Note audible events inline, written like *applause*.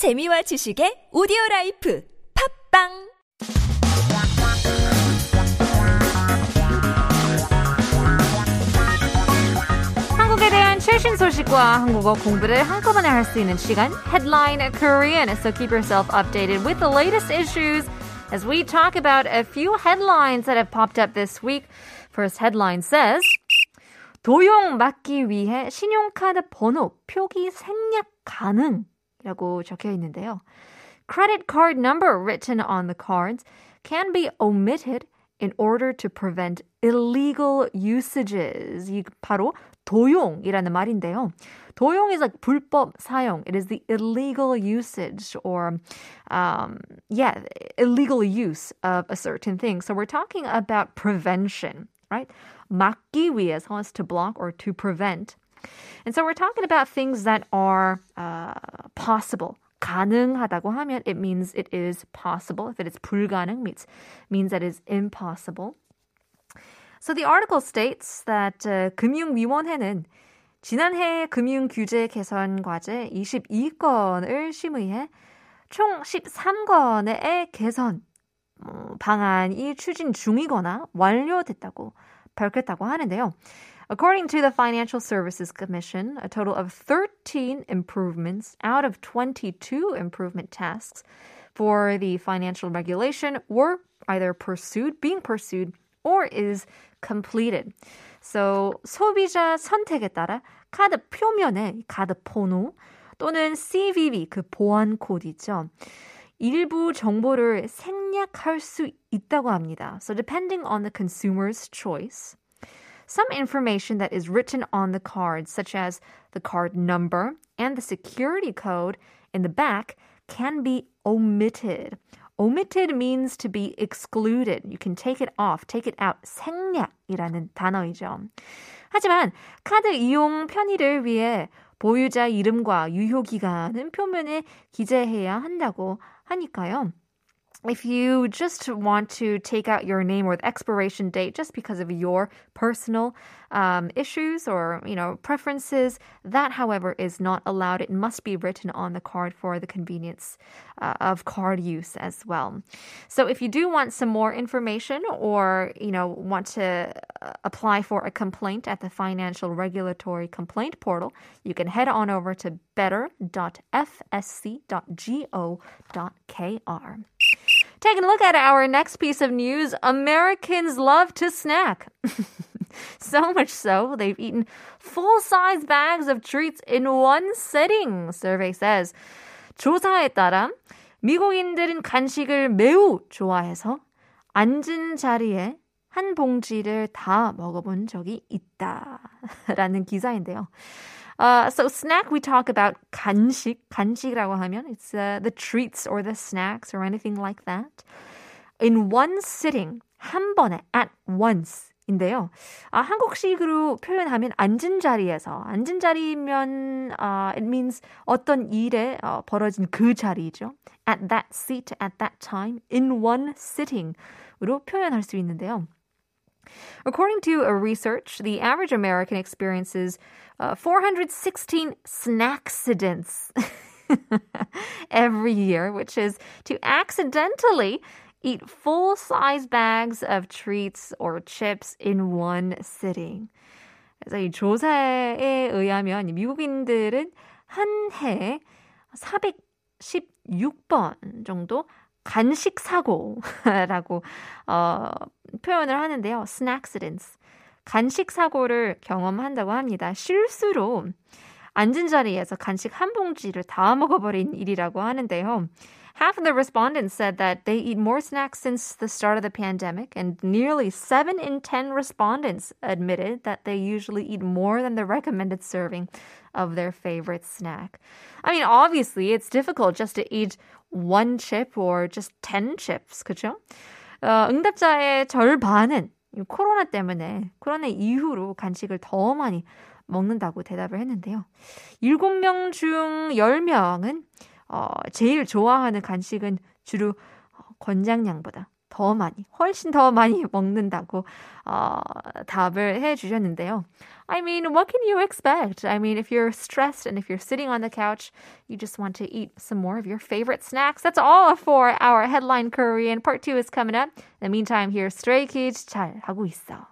재미와 지식의 오디오 라이프 팝빵 한국에 대한 최신 소식과 한국어 공부를 한꺼번에 할 수 있는 시간 Headline Korean. So keep yourself updated with the latest issues as we talk about a few headlines that have popped up this week. First headline says 도용 막기 위해 신용카드 번호 표기 생략 가능이 라고 적혀 있는데요. Credit card number written on the cards can be omitted in order to prevent illegal usages. 이 바로 도용이라는 말인데요. 도용 is like 불법 사용. It is the illegal usage or, um, yeah, illegal use of a certain thing. So we're talking about prevention, right? 막기 위해서 is to block or to prevent. And so we're talking about things that are uh, possible. 가능하다고 하면 it means it is possible. If it is 불가능, means means that it is impossible. So the article states that uh, 금융위원회는 지난해 금융규제 개선 과제 22건을 심의해 총 13건의 개선 어, 방안이 추진 중이거나 완료됐다고 밝혔다고 하는데요. According to the Financial Services Commission, a total of 13 improvements out of 22 improvement tasks for the financial regulation were either pursued, being pursued, or is completed. So 소비자 선택에 따라 카드 표면에 카드 번호 또는 CVV 그 보안 코드죠. 일부 정보를 생략할 수 있다고 합니다. So depending on the consumer's choice, some information that is written on the card, such as the card number and the security code in the back, can be omitted. Omitted means to be excluded. You can take it off, take it out. 생략이라는 단어이죠. 하지만 카드 이용 편의를 위해 보유자 이름과 유효 기간은 표면에 기재해야 한다고 하니까요. if you just want to take out your name or the expiration date just because of your personal um, issues or you know preferences, that, however, is not allowed. It must be written on the card for the convenience uh, of card use as well. So, if you do want some more information or you know want to uh, apply for a complaint at the Financial Regulatory Complaint Portal, you can head on over to better.fsc.go.kr. Taking a look at our next piece of news Americans love to snack. *laughs* so much so, they've eaten full size bags of treats in one sitting, survey says. 조사에 따라 미국인들은 간식을 매우 좋아해서 앉은 자리에 한 봉지를 다 먹어본 적이 있다. 라는 기사인데요. Uh, so snack, we talk about 간식. 간식이라고 하면 it's uh, the treats or the snacks or anything like that. In one sitting, 한 번에, at once. 인데요. 아, 한국식으로 표현하면 앉은 자리에서 앉은 자리면 uh, it means 어떤 일에 어, 벌어진 그 자리죠. At that seat, at that time, in one sitting으로 표현할 수 있는데요. According to a research, the average American experiences uh, 416 snackcidents *laughs* every year, which is to accidentally eat full size bags of treats or chips in one sitting. 그래서 이 조사에 의하면 미국인들은 한 해에 416번 정도 간식 사고라고 어, 표현을 하는데요. snackcidents. 간식 사고를 경험한다고 합니다. 실수로 앉은 자리에서 간식 한 봉지를 다 먹어버린 일이라고 하는데요. Half of the respondents said that they eat more snacks since the start of the pandemic, and nearly 7 in 10 respondents admitted that they usually eat more than the recommended serving of their favorite snack. I mean, obviously, it's difficult just to eat one chip or just 10 chips, 그죠? 어, 응답자의 절반은 코로나 때문에 코로나 이후로 간식을 더 많이 먹는다고 대답을 했는데요. 7명 중 10명은 어, 제일 좋아하는 간식은 주로 권장량보다 더 많이, 훨씬 더 많이 *laughs* 먹는다고 어, 답을 해 주셨는데요. I mean, what can you expect? I mean, if you're stressed and if you're sitting on the couch, you just want to eat some more of your favorite snacks. That's all for our headline Korean. Part two is coming up. In the meantime, here's Stray Kids 잘 하고 있어.